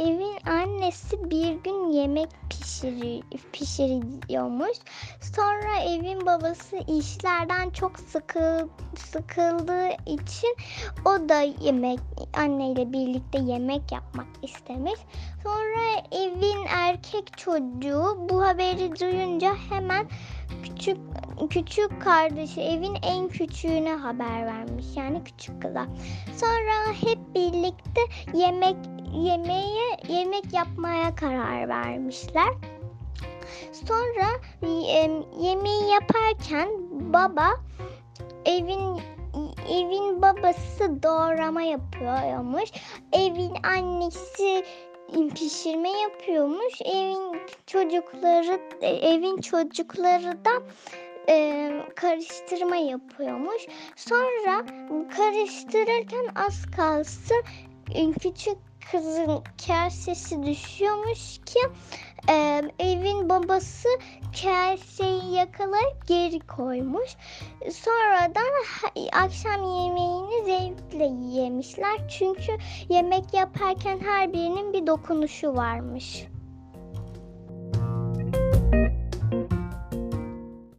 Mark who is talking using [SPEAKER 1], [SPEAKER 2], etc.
[SPEAKER 1] evin annesi bir gün yemek pişiri, pişiriyormuş. Sonra evin babası işlerden çok sıkıl, sıkıldığı için o da yemek anneyle birlikte yemek yapmak istemiş. Sonra evin erkek çocuğu bu haberi duyunca hemen küçük küçük kardeşi evin en küçüğüne haber vermiş yani küçük kıza. Sonra hep birlikte yemek yemeğe yemek yapmaya karar vermişler. Sonra yemeği yaparken baba evin evin babası doğrama yapıyormuş. Evin annesi pişirme yapıyormuş. Evin çocukları evin çocukları da e, karıştırma yapıyormuş. Sonra karıştırırken az kalsın küçük kızın kasesi düşüyormuş ki e, evin babası kaseyi yakalayıp geri koymuş. Sonradan akşam yemeğini zevkle yemişler. Çünkü yemek yaparken her birinin bir dokunuşu varmış.